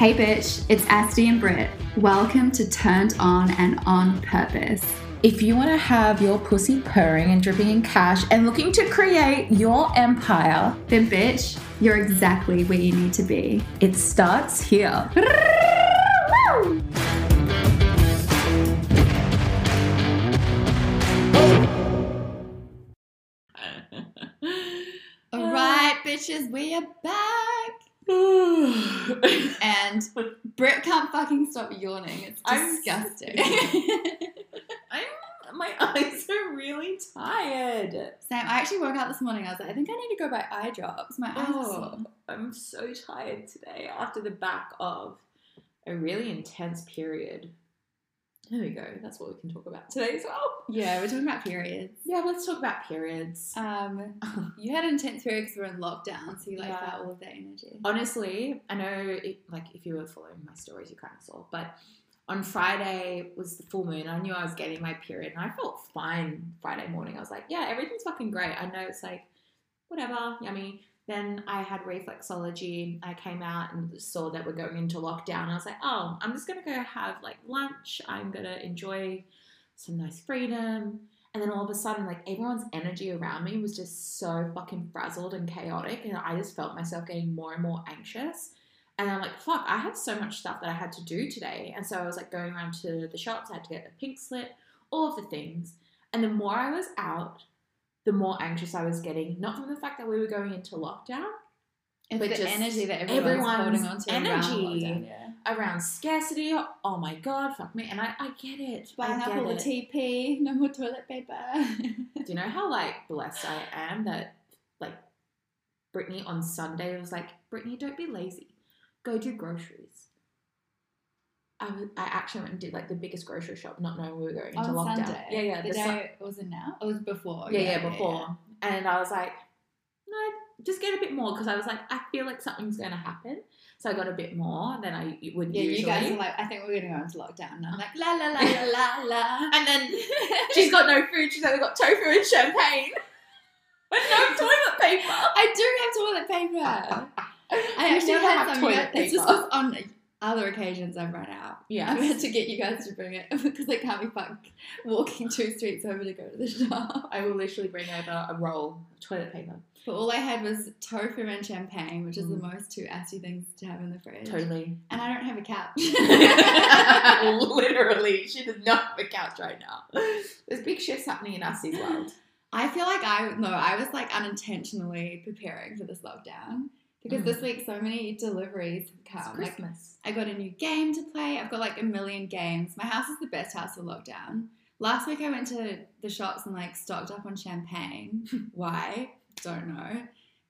Hey bitch, it's Asti and Britt. Welcome to Turned On and On Purpose. If you want to have your pussy purring and dripping in cash and looking to create your empire, then bitch, you're exactly where you need to be. It starts here. All right, bitches, we are back. and Britt can't fucking stop yawning. It's disgusting. I'm, my eyes are really tired. Sam, I actually woke up this morning. I was like, I think I need to go buy eye drops. My eyes are Oh. I'm so tired today after the back of a really intense period. There we go. That's what we can talk about today as well. Yeah, we're talking about periods. Yeah, let's talk about periods. Um, you had an intense period because we're in lockdown, so you like Yeah. felt all of that energy. Honestly, I know, it, like, if you were following my stories, you kind of saw, but on Friday was the full moon. I knew I was getting my period, and I felt fine Friday morning. I was like, yeah, everything's fucking great. I know it's like, whatever, yummy. Then I had reflexology. I came out and saw that we're going into lockdown. I was like, oh, I'm just gonna go have like lunch. I'm gonna enjoy some nice freedom. And then all of a sudden, like everyone's energy around me was just so fucking frazzled and chaotic, and I just felt myself getting more and more anxious. And I'm like, fuck, I have so much stuff that I had to do today. And so I was like going around to the shops, I had to get a pink slip, all of the things. And the more I was out, the more anxious I was getting, not from the fact that we were going into lockdown, It's But the just energy that everyone's, everyone's holding on to energy. around lockdown. Yeah. around scarcity. Oh my god, fuck me. And I, I get it. Buying up all the. TP, no more toilet paper. Do you know how like blessed I am that like Brittany on Sunday was like, Brittany, don't be lazy. Go do groceries. I, was, I actually went and did like the biggest grocery shop, not knowing we were going into On lockdown. Sunday. Yeah, yeah. The the day Sun- it was it now? It was before. yeah, yeah, before. And I was like, no, just get a bit more because I was like, I feel like something's going to happen. So I got a bit more than I would Yeah, usually. you guys are like, I think we're gonna go into lockdown. And I'm like, la la la la la la. and then she's got no food. She's only got tofu and champagne. But no toilet paper. I do have toilet paper. I actually never had have some. toilet paper. It's just paper. 'cause on other occasions I've run out. Yeah. I've had to get you guys to bring it because I can't be fucked walking two streets over to go to the shop. I will literally bring over a roll of toilet paper. But all I had was tofu and champagne, which is the Mm. most two assy things to have in the fridge. Totally. And I don't have a couch. Literally, she does not have a couch right now. There's big shifts happening in Ussie's world. I feel like I no, I was like unintentionally preparing for this lockdown because Mm. this week so many deliveries have It's come. Like Christmas. I got a new game to play. I've got like a million games. My house is the best house for lockdown. Last week I went to the shops and like stocked up on champagne. Why? Don't know.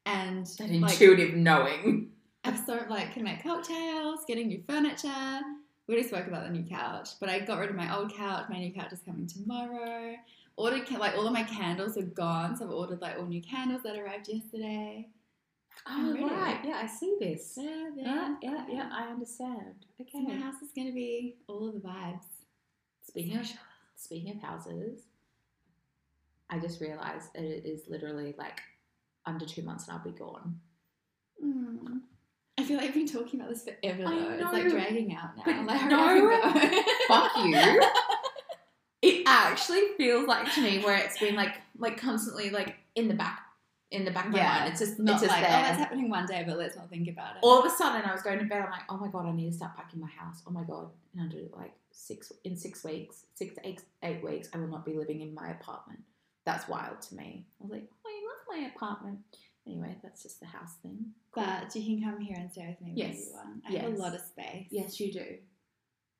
And that like intuitive knowing. I've sort of like can make cocktails, getting new furniture. We already spoke about the new couch, but I got rid of my old couch. My new couch is coming tomorrow. Ordered like all of my candles are gone, so I've ordered like all new candles that arrived yesterday. Oh, right. Yeah, I see this. Yeah, Yeah, yeah, yeah, I understand. So my house is gonna be all of the vibes. Speaking of speaking of houses, I just realized it is literally like under two months and I'll be gone. Mm. I feel like I've been talking about this forever though. It's like dragging out now. But like, no. hurry up and go. Fuck you. It actually feels like to me where it's been like like constantly like in the back in the back of my Yeah, mind. It's just Not it's just like, there. oh, that's happening one day, but let's not think about it. All of a sudden, I was going to bed. I'm like, oh my god, I need to start packing my house. Oh my god, and in under like six in six weeks, six to eight, eight weeks, I will not be living in my apartment. That's wild to me. I was like, oh, I love my apartment. Anyway, that's just the house thing. But you can come here and stay with me Yes. you want. I have a lot of space. Yes, you do.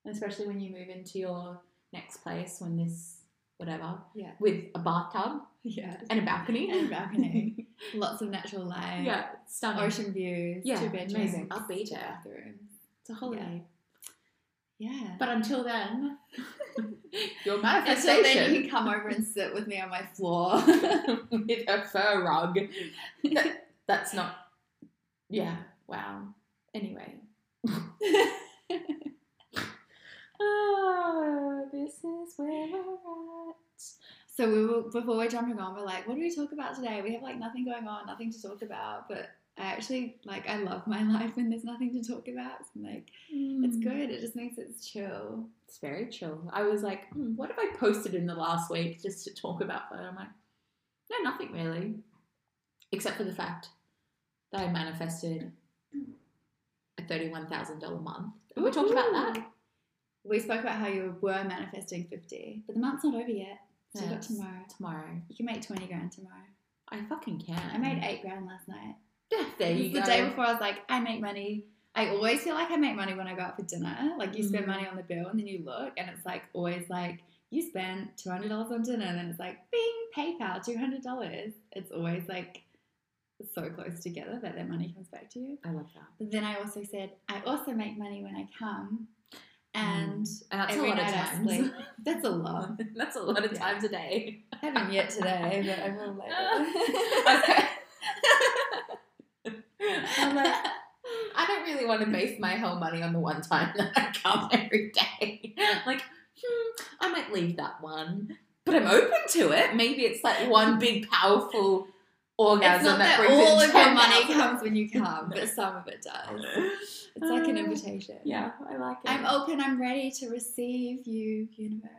And especially when you move into your next place, when this whatever, Yeah. with a bathtub Yeah. and a balcony And a balcony. Lots of natural light. yeah, stunning. Ocean views. Yeah, two bedrooms. amazing. I'll be there. bathrooms. It's a holiday. Yeah. But until then, your manifestation. Until manifestation then, you can come over and sit with me on my floor. with a fur rug. That- that's not. Yeah. Wow. Anyway. Ah, this is where we're at. So we were before we're jumping on, we're like, what do we talk about today? We have like nothing going on, nothing to talk about. But I actually like I love my life when there's nothing to talk about. So like, it's Mm. good. It just makes it chill. It's very chill. I was like, hmm, what have I posted in the last week just to talk about that? I'm like, no, nothing really. Except for the fact that I manifested a $31,000 month. Have we talked about that? We spoke about how you were manifesting 50, but the month's not over yet. So Yes. tomorrow. Tomorrow. You can make 20 grand tomorrow. I fucking can. I made eight grand last night. Yeah, there you the day before I was like, I make money. I always feel like I make money when I go out for dinner. Like you spend Mhm. money on the bill and then you look and it's like always like you spent two hundred dollars on dinner and then it's like bing PayPal two hundred dollars. It's always like so close together that that money comes back to you. I love that. But then I also said I also make money when I come, and Mm. And that's every a lot of night I sleep. That's a lot. that's a lot of Yeah. times a day. I haven't yet today, but I will later. Okay. I'm like, I don't really want to base my whole money on the one time that I come every day. Like, hmm, I might leave that one, but I'm open to it. Maybe it's like one big powerful orgasm it's not that, that, brings all of your money comes when you come, but some of it does. It's like an Uh, invitation. Yeah, I like it. I'm open. I'm ready to receive you, universe,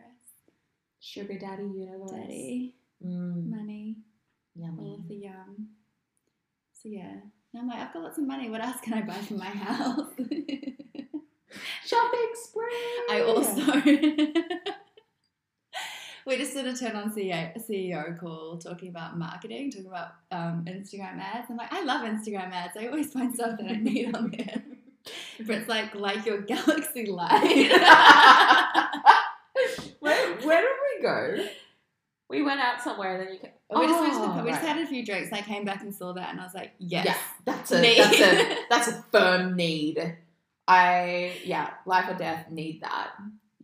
Sugar daddy universe. daddy, Mm, money, all yummy. of the yum. So yeah, and I'm like, I've got lots of money. What else can I buy for my house? Shopping spree. I also. We just did a turn on CEO, CEO call talking about marketing, talking about um, Instagram ads. I'm like, I love Instagram ads. I always find stuff that I need on there. But it's like, like your galaxy light. where, where did we go? We went out somewhere and then you can. we just, went to Oh, the, we just had a few drinks and I came back and saw that and I was like, yes. Yeah, that's a Need. that's a that's a firm need. I yeah, life or death need that.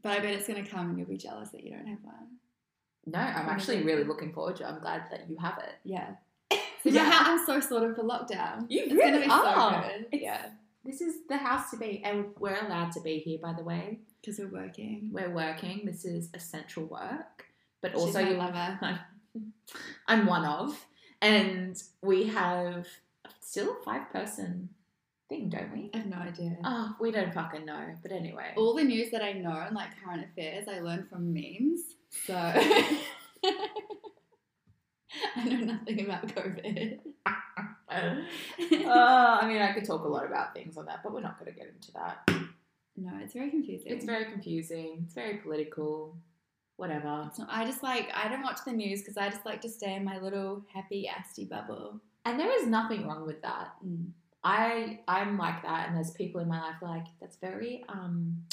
But I bet it's going to come and you'll be jealous that you don't have one. No, I'm actually really looking forward to. it. I'm glad that you have it. Yeah. So Yeah. how I'm so sorted for lockdown. You it's really gonna be are. so good. It's- Yeah. This is the house to be, and we're allowed to be here. By the way, Because we're working. we're working. This is essential work, but She's also you lover. I'm one of, and we have still a five person thing, don't we? I have no idea. Oh, we don't fucking know. But anyway, All the news that I know and like current affairs, I learned from memes. So I know nothing about COVID. uh, I mean, I could talk a lot about things on that, but we're not going to get into that. no, it's very confusing. It's very confusing. It's very political. Whatever. So I just like I don't watch the news because I just like to stay in my little happy asty bubble. And there is nothing wrong with that. Mm. I I'm like that, and there's people in my life like that's very um.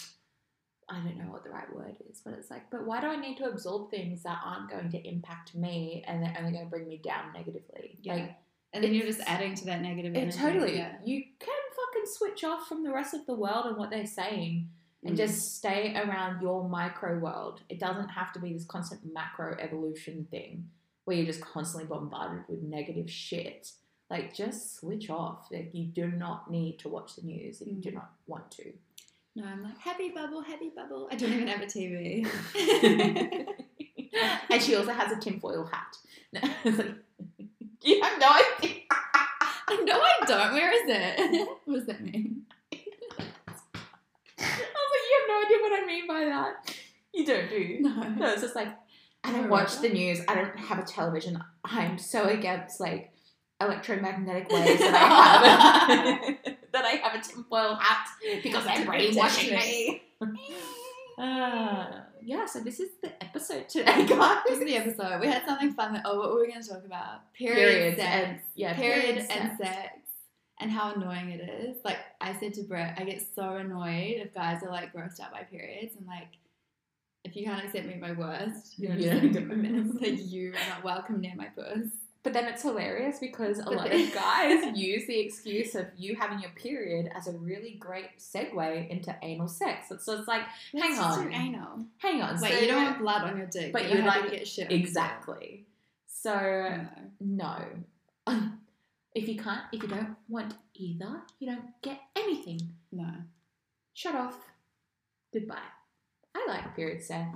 I don't know what the right word is, but it's like, but why do I need to absorb things that aren't going to impact me and they're only going to bring me down negatively? Yeah. Like, And then you're just adding to that negative energy. totally, Yeah. you can fucking switch off from the rest of the world and what they're saying and Mm. just stay around your micro world. It doesn't have to be this constant macro evolution thing where you're just constantly bombarded with negative shit. Like, just switch off. Like, you do not need to watch the news if you do Mm. not want to. No, I'm like happy bubble, happy bubble. I don't even have a TV. and she also has a tinfoil hat. It's like, you have no idea. no, I don't. Where is it? what does that mean? I was like, you have no idea what I mean by that. You don't, do you? No. No, it's just like I don't Alright. watch the news. I don't have a television. I'm so against like electromagnetic waves that I have that I have a tinfoil hat because they're brainwashing me. Uh, yeah, so this is the episode today, guys. This is the episode. We had something fun. That, oh, what were we going to talk about? Period Periods sex. and yeah, period period and sex. and how annoying it is. Like I said to Brett, I get so annoyed if guys are like grossed out by periods. and like, if you can't accept me at my worst, you're Yeah. just yeah. my best. Like you are not welcome near my puss. But then it's hilarious because a lot of guys use the excuse of you having your period as a really great segue into anal sex. It's like, hang That's just on, anal. hang on. Wait, so you don't want blood on your dick, but but you like- get shit. on your dick. exactly. So No. no, if you can't, if you don't want either, you don't get anything. No. Shut off. Goodbye. I like period sex.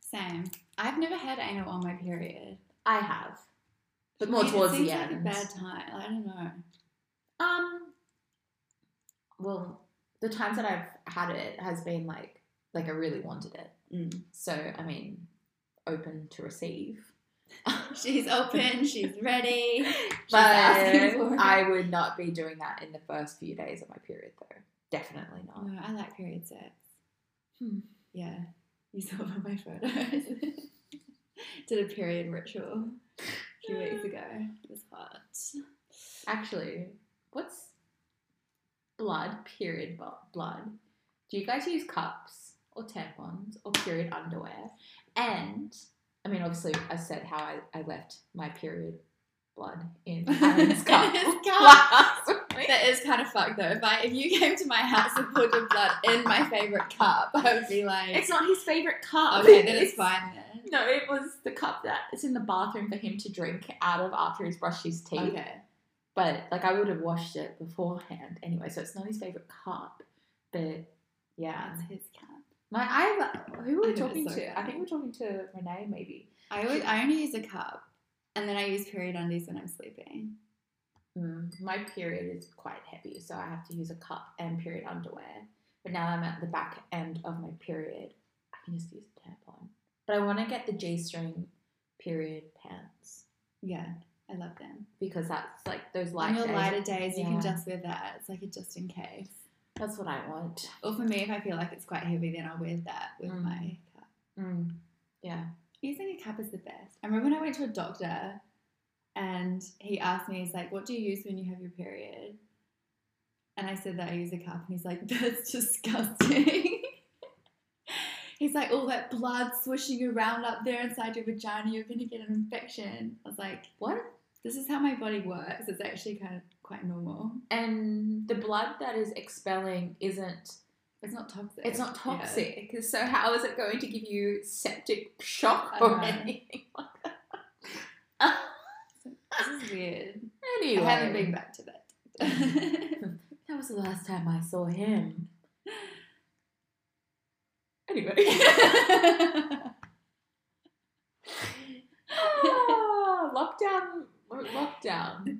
Same. I've never had anal on my period. I have, but more It towards the like end. a bad time. I don't know. Um. Well, the times that I've had it has been like like I really wanted it. Mm. So I mean, open to receive. She's open. She's ready. She's But asking for it. I would not be doing that in the first few days of my period, though. Definitely not. No, I like period sex. Hmm. Yeah, you saw all my photos. Did a period ritual a few weeks ago. It was hot. Actually, what's blood? Period blood. Do you guys use cups or tampons or period underwear? And I mean, obviously, I said how I, I left my period blood in Alan's cup. Cup. last week. That is kind of fucked though. If I if you came to my house and poured your blood in my favorite cup, I would be like, It's not his favorite cup. okay, then it's fine then. No, it was the cup that is in the bathroom for him to drink out of after he's brushed his teeth. Okay. But like I would have washed it beforehand anyway, so it's not his favorite cup. But yeah, That's his cup. my I who were we talking so to? I think we're talking to Renee maybe. I always I only use a cup, and then I use period undies when I'm sleeping. Mm, my period is quite heavy, so I have to use a cup and period underwear. But now I'm at the back end of my period, I can just use a tampon. But I want to get the G string period pants Yeah, I love them. because that's like those light On your days. lighter days, you can just wear that. It's like a just in case. That's what I want. Or for me, if I feel like it's quite heavy, then I'll wear that with Mm. my cup. Mm, yeah. Using a cup is the best. I remember when I went to a doctor and he asked me, he's like, What do you use when you have your period? And I said that I use a cup. And he's like, That's disgusting. he's like, All that blood swishing around up there inside your vagina, you're going to get an infection. I was like, What? This is how my body works. It's actually kind of quite normal. And the blood that is expelling isn't. It's not toxic. It's not Yeah. toxic. So how is it going to give you septic shock or anything like that? This is weird. anyway, I haven't been back to that. That was the last time I saw him. Anyway. Ah, lockdown. Lockdown.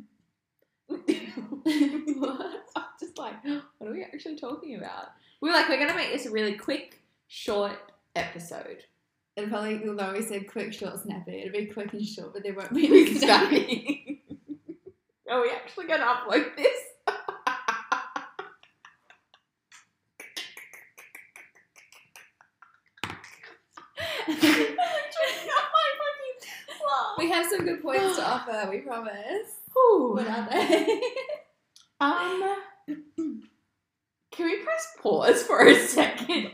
what? I'm just like, what are we actually talking about? We were like, we're gonna make this a really quick, short episode. It'll probably, although we said quick, short, snappy, it'll be quick and short, but there won't be any snappy. Are we actually gonna upload this? we have some good points to offer, we promise. Whew. What are they? Um, can we press pause for a second?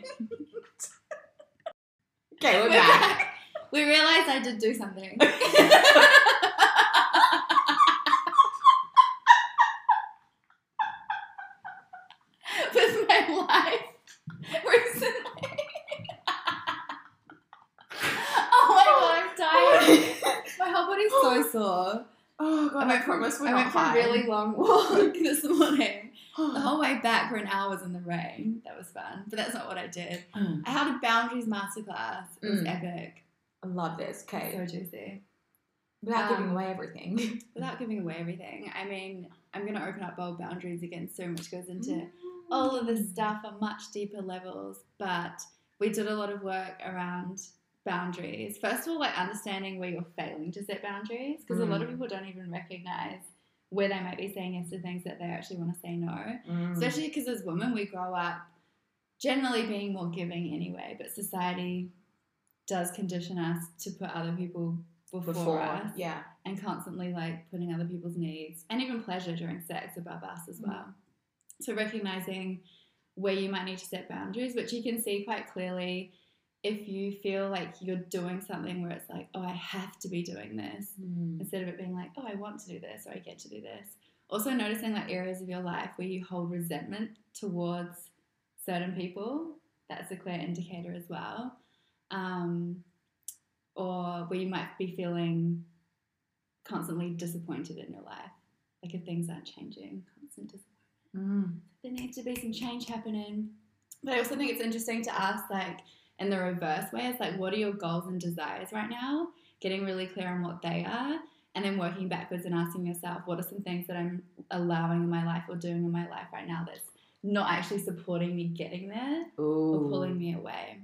okay, we're back. we realised I did do something. With my life recently. oh my god, I'm tired. My whole oh god, I I, went promise we're I went for a really long walk this morning. The whole way back, for an hour was in the rain. That was fun, but that's not what I did. Mm. I had a boundaries masterclass. It was Mm. epic, I love this. Okay, so juicy. without giving um, away everything. Without giving away everything, I mean, I'm going to open up bold boundaries again. So much goes into all of this stuff on much deeper levels, but we did a lot of work around boundaries. First of all, like understanding where you're failing to set boundaries, because a lot of Mm. people don't even recognize where they might be saying yes to things that they actually want to say no. Mm. Especially because as women, we grow up generally being more giving anyway, but society does condition us to put other people before, before, us yeah. and constantly like putting other people's needs and even pleasure during sex above us as Mm. well. So recognizing where you might need to set boundaries, which you can see quite clearly if you feel like you're doing something where it's like, oh, I have to be doing this, Mm. instead of it being like, oh, I want to do this or I get to do this. Also noticing like areas of your life where you hold resentment towards certain people, that's a clear indicator as well. Um, or where you might be feeling constantly disappointed in your life. Like if things aren't changing, constant disappointment. Mm. There needs to be some change happening. But I also think it's interesting to ask like in the reverse way, it's like what are your goals and desires right now? Getting really clear on what they are and then working backwards and asking yourself, what are some things that I'm allowing in my life or doing in my life right now that's not actually supporting me getting there or pulling me away.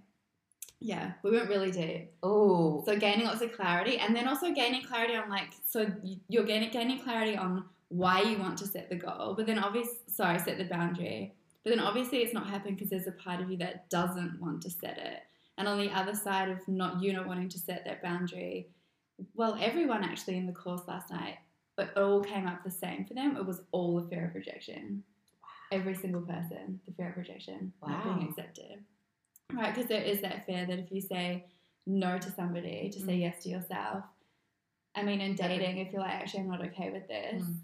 Yeah, we went really deep. Oh, So gaining lots of clarity, and then also gaining clarity on like, so you're gaining gaining clarity on why you want to set the goal, but then obviously, sorry, set the boundary. But then obviously, it's not happening because there's a part of you that doesn't want to set it, and on the other side of not you not wanting to set that boundary, well, everyone actually in the course last night, it all came up the same for them. It was all the fear of rejection. Every single person, the fear of rejection, not being accepted. Right, because there is that fear that if you say no to somebody, to say Mm. yes to yourself. I mean, in dating, if you're like, actually, I'm not okay with this, Mm.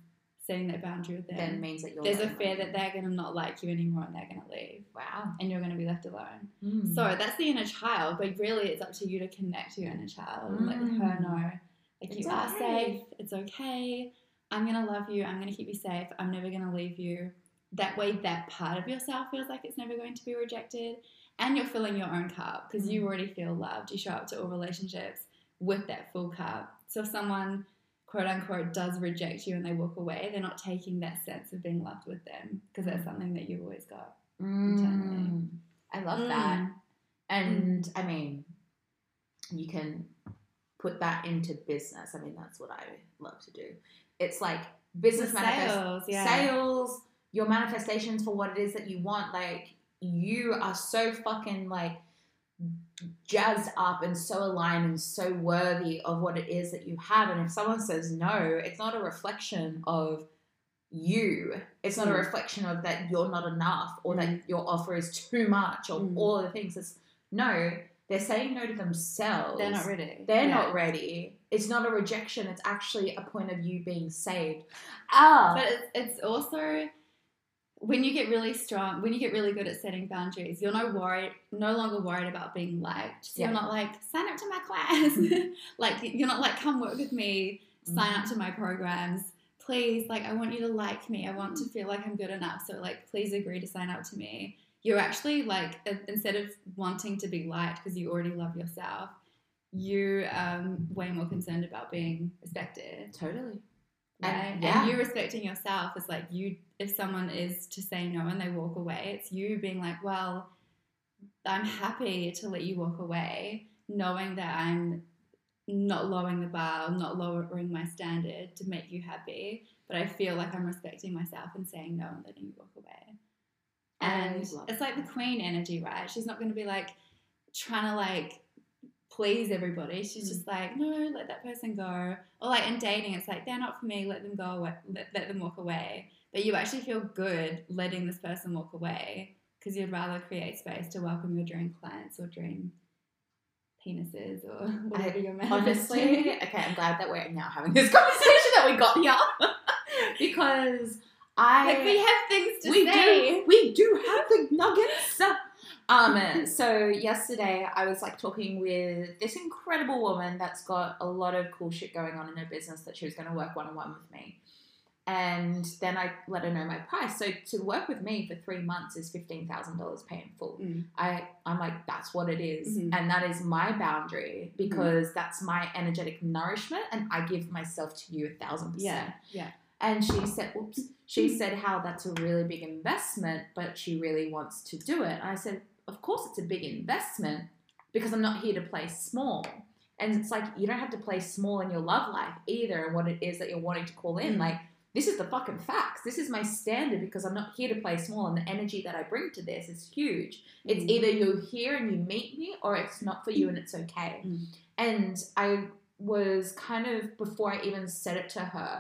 Setting that boundary with them, then means that you're. there's a fear that they're going to not like you anymore and they're going to leave Wow. and you're going to be left alone. Mm. So that's the inner child, but really it's up to you to connect to your inner child and let her Mm. know, like, It's you are okay. safe, it's okay, I'm going to love you, I'm going to keep you safe, I'm never going to leave you. That way, that part of yourself feels like it's never going to be rejected, and you're filling your own cup because you Mm. already feel loved. You show up to all relationships with that full cup. So if someone, quote unquote, does reject you and they walk away, they're not taking that sense of being loved with them because that's something that you've always got. internally. Mm. I love that. Mm. And I mean, you can put that into business. I mean, that's what I love to do. It's like business manifest sales, yeah. sales, your manifestations for what it is that you want. Like you are so fucking like jazzed up and so aligned and so worthy of what it is that you have. And if someone says no, it's not a reflection of you. It's not a Mm. reflection of that you're not enough or that your offer is too much or Mm. all of the things. It's no, they're saying no to themselves. They're not ready. They're Yeah. not ready. It's not a rejection. It's actually a point of you being saved. Ah, But it's, it's also when you get really strong, when you get really good at setting boundaries, you're no worried, no longer worried about being liked. So Yeah. you're not like sign up to my class, like you're not like come work with me, sign up to my programs. Please, like I want you to like me. I want to feel like I'm good enough. So like, please agree to sign up to me. You're actually like instead of wanting to be liked because you already love yourself, you um way more concerned about being respected totally. Right? And- And, you respecting yourself is like you. If someone is to say no and they walk away, it's you being like, well, I'm happy to let you walk away, knowing that I'm not lowering the bar, not lowering my standard to make you happy, but I feel like I'm respecting myself and saying no and letting you walk away. And it's like the queen energy, right? She's not going to be like trying to like please everybody. She's Mm. just like, no, let that person go. Or like in dating, it's like they're not for me. Let them go away. Let, let them walk away. But you actually feel good letting this person walk away because you'd rather create space to welcome your dream clients or dream penises or whatever you're Honestly, manifesting. okay, I'm glad that we're now having this conversation that we got here because I like we have things to we say. do we do have the nuggets. Um, so yesterday I was like talking with this incredible woman that's got a lot of cool shit going on in her business that she was going to work one on one with me. And then I let her know my price. So to work with me for three months is fifteen thousand dollars pay in full. Mm. I I'm like that's what it is. Mhm. and that is my boundary because that's my energetic nourishment, and I give myself to you a thousand percent. Yeah, yeah. And she said, "Oops." She said how that's a really big investment, but she really wants to do it. And I said, "Of course, it's a big investment because I'm not here to play small." And it's like you don't have to play small in your love life either, and what it is that you're wanting to call in. Mm. Like this is the fucking facts. This is my standard because I'm not here to play small, and the energy that I bring to this is huge. It's Mm. either you're here and you meet me, or it's not for you and it's okay. Mm. And I was kind of before I even said it to her,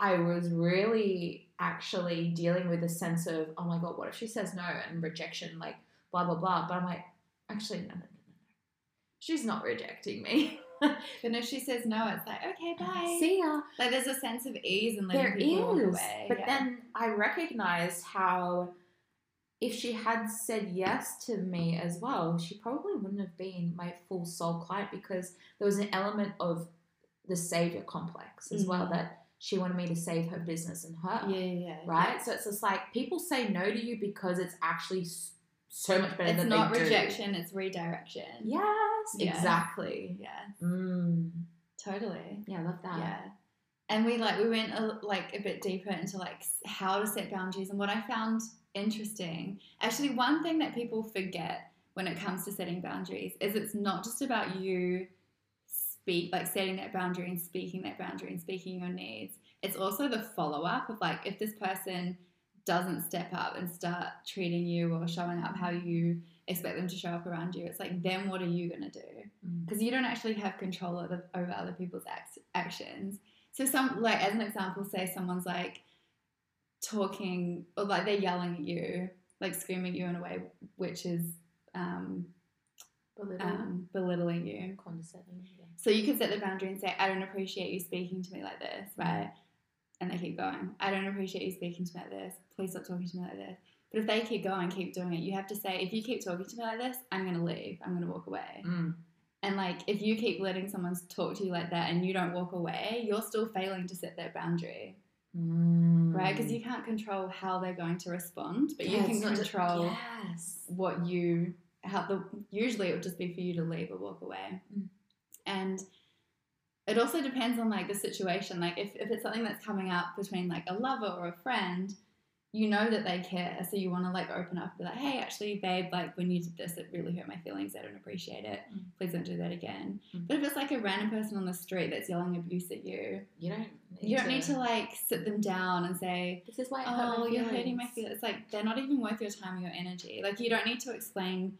I was really actually dealing with a sense of, oh my god, what if she says no and rejection, like blah blah blah. But I'm like, actually, no, no, no, no, no. She's not rejecting me. But if she says no, it's like okay, bye. See ya. Like there's a sense of ease in letting There people is, away. but yeah. then I recognized how if she had said yes to me as well, she probably wouldn't have been my full soul client because there was an element of the savior complex as well Mhm. that she wanted me to save her business and her. yeah, yeah, yeah. Right? So it's just like people say no to you because it's actually so much better It's than not they do. rejection, it's redirection. Yes, Yeah. exactly. Yeah, Mm. totally. Yeah, I love that. Yeah. and we like we went a, like a bit deeper into like how to set boundaries and what i found interesting actually one thing that people forget when it comes to setting boundaries is it's not just about you speak like setting that boundary and speaking that boundary and speaking your needs it's also the follow-up of like if this person doesn't step up and start treating you or showing up how you expect them to show up around you it's like then what are you going to do Mm. because you don't actually have control over, over other people's act- actions. So some like as an example, say someone's like talking or like they're yelling at you, like screaming at you in a way which is um, Belittle, um, belittling you. condescending. Yeah. So you can set the boundary and say, I don't appreciate you speaking to me like this, right? And they keep going. I don't appreciate you speaking to me like this. Please stop talking to me like this. But if they keep going, keep doing it, you have to say, if you keep talking to me like this, I'm going to leave. I'm going to walk away. Mm. And like, if you keep letting someone talk to you like that and you don't walk away, you're still failing to set that boundary, Mm. right? Because you can't control how they're going to respond, but you can not just- control yes. what you how the usually it would just be for you to leave or walk away Mm. and it also depends on like the situation like if, if it's something that's coming up between like a lover or a friend you know that they care so you want to like open up and be like hey actually babe like when you did this it really hurt my feelings i don't appreciate it Mm. please don't do that again Mm. but if it's like a random person on the street that's yelling abuse at you You don't. Need you don't need to like sit them down and say This is why. it hurt my oh, you're hurting my feelings. feelings. It's like they're not even worth your time or your energy. Like you don't need to explain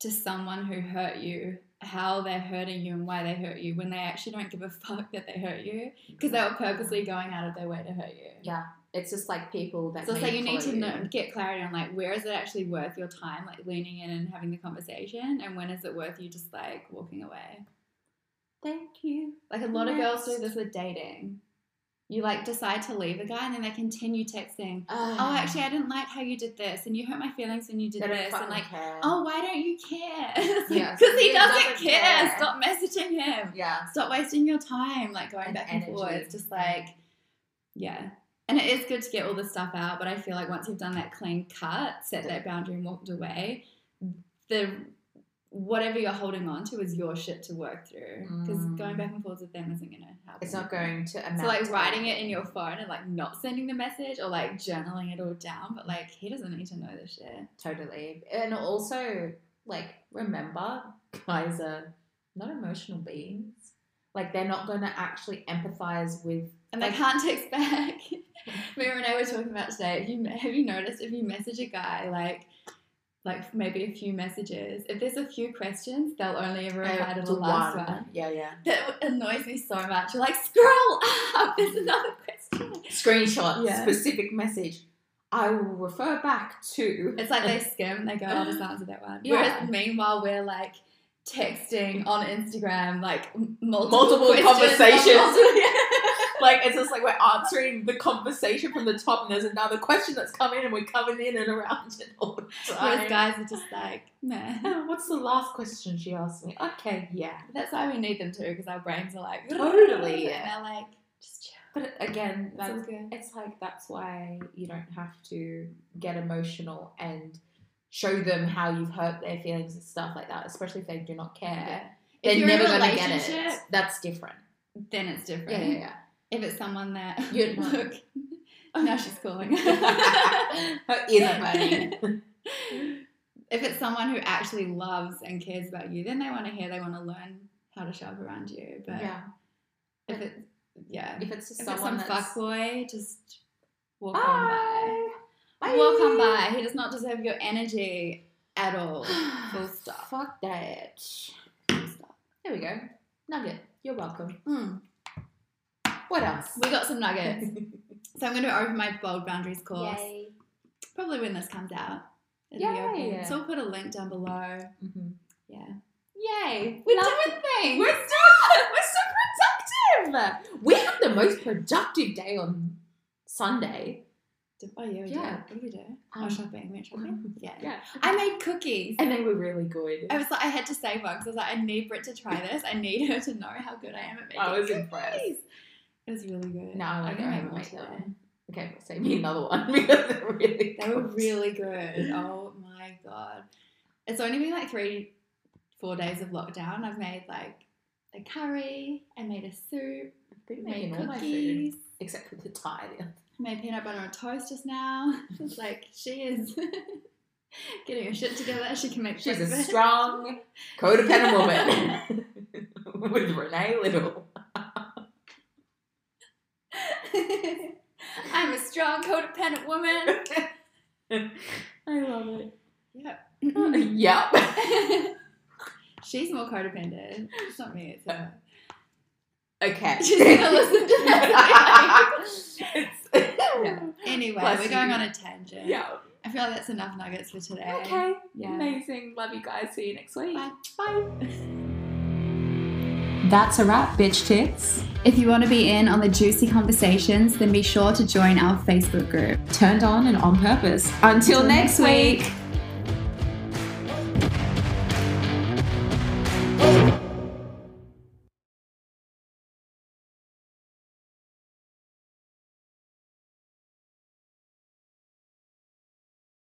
to someone who hurt you how they're hurting you and why they hurt you when they actually don't give a fuck that they hurt you because they were purposely going out of their way to hurt you. Yeah, it's just like people that. So it's like you need to know, get clarity on like where is it actually worth your time, like leaning in and having the conversation, and when is it worth you just like walking away. Thank you. Like a lot of girls do this with dating. You like decide to leave a guy and then they continue texting. Oh, oh, actually, I didn't like how you did this, and you hurt my feelings when you did this, and like, care. oh, why don't you care? Because Yeah, he he doesn't doesn't care. care. Stop messaging him. yeah. Stop wasting your time, like going And back and forth. Just like, yeah. And it is good to get all this stuff out, but I feel like once you've done that clean cut, set that boundary, and walked away, the whatever you're holding on to is your shit to work through. Because Mm. going back and forwards with them isn't gonna help. It's not going to amount. So like to writing it in your phone and like not sending the message or like journaling it all down, but like he doesn't need to know this shit. Totally. And also, like, remember, guys are not emotional beings. Like, they're not going to actually empathize with. And they Like- can't text back. Me and Renee were talking about today. If you have you noticed if you message a guy like like maybe a few messages, if there's a few questions, they'll only ever reply to the last one. Yeah, yeah. That annoys me so much. You're like, scroll up. There's another question. Screenshot, Yeah. specific message. I will refer back to. It's like they skim and they go, oh, this answered that one. Yeah. Whereas meanwhile, we're like texting on Instagram, like multiple, Multiple conversations. multiple- like it's just like we're answering the conversation from the top, and there's another question that's coming, and we're coming in and around it all the Whereas time. guys are just like, man. What's the last question she asked me? Okay, yeah. That's why we need them too, because our brains are like, Totally, And they're like, just chill. But again, It's that's, good. it's like that's why you don't have to get emotional and show them how you've hurt their feelings and stuff like that, especially if they do not care. Yeah. They're If you're in never a gonna get it. That's different. Then it's different. Yeah, yeah, yeah. If it's someone that you'd look, now she's calling. Her ears are burning. if it's someone who actually loves and cares about you, then they want to hear, they want to learn how to show up around you. But yeah. if it, yeah, If it's just if it's someone some that's fuckboy, just walk on by. Bye. Bye. Walk on by. He does not deserve your energy at all. Full stop. Fuck that. Full stop. There we go. Nugget. You're welcome. Mm. What else? We got some nuggets. so I'm going to open my bold boundaries course. Yay. Probably when this comes out. It'll be Yay. open. So we'll put a link down below. Mm-hmm. Yeah. Yay. We're Love doing things. We're still we're so productive. We had the most productive day on Sunday. Oh yeah, we Yeah. did. What did we do? Um, oh, shopping. We went shopping. Yeah. Yeah. I made cookies. And they were really good. I was like, I had to save one because I was like, I need Brit to try this. I need her to know how good I am at making I was cookies. impressed. It was really good. No, I gonna make don't more make today. them. Okay, save me another one because they're really They were really good. Oh my god. It's only been like three, four days of lockdown. I've made like a curry. I made a soup. I've Been Made making all my food except for the Thai. I made peanut butter on toast just now. It's like she is getting her shit together. She can make She's a strong, codependent woman with Renee Little. I'm a strong, codependent woman. I love it. Yep. yep. She's more codependent. It's not me, it's her. Okay. She's gonna listen to that. It's- yeah. Anyway, Bless we're going you. on a tangent. yeah. I feel like that's enough nuggets for today. Okay. Yeah. Amazing. Love you guys. See you next week. Bye. Bye. That's a wrap, bitch tits. If you want to be in on the juicy conversations, then be sure to join our Facebook group. Turned on and on purpose. Until, Until next week. week.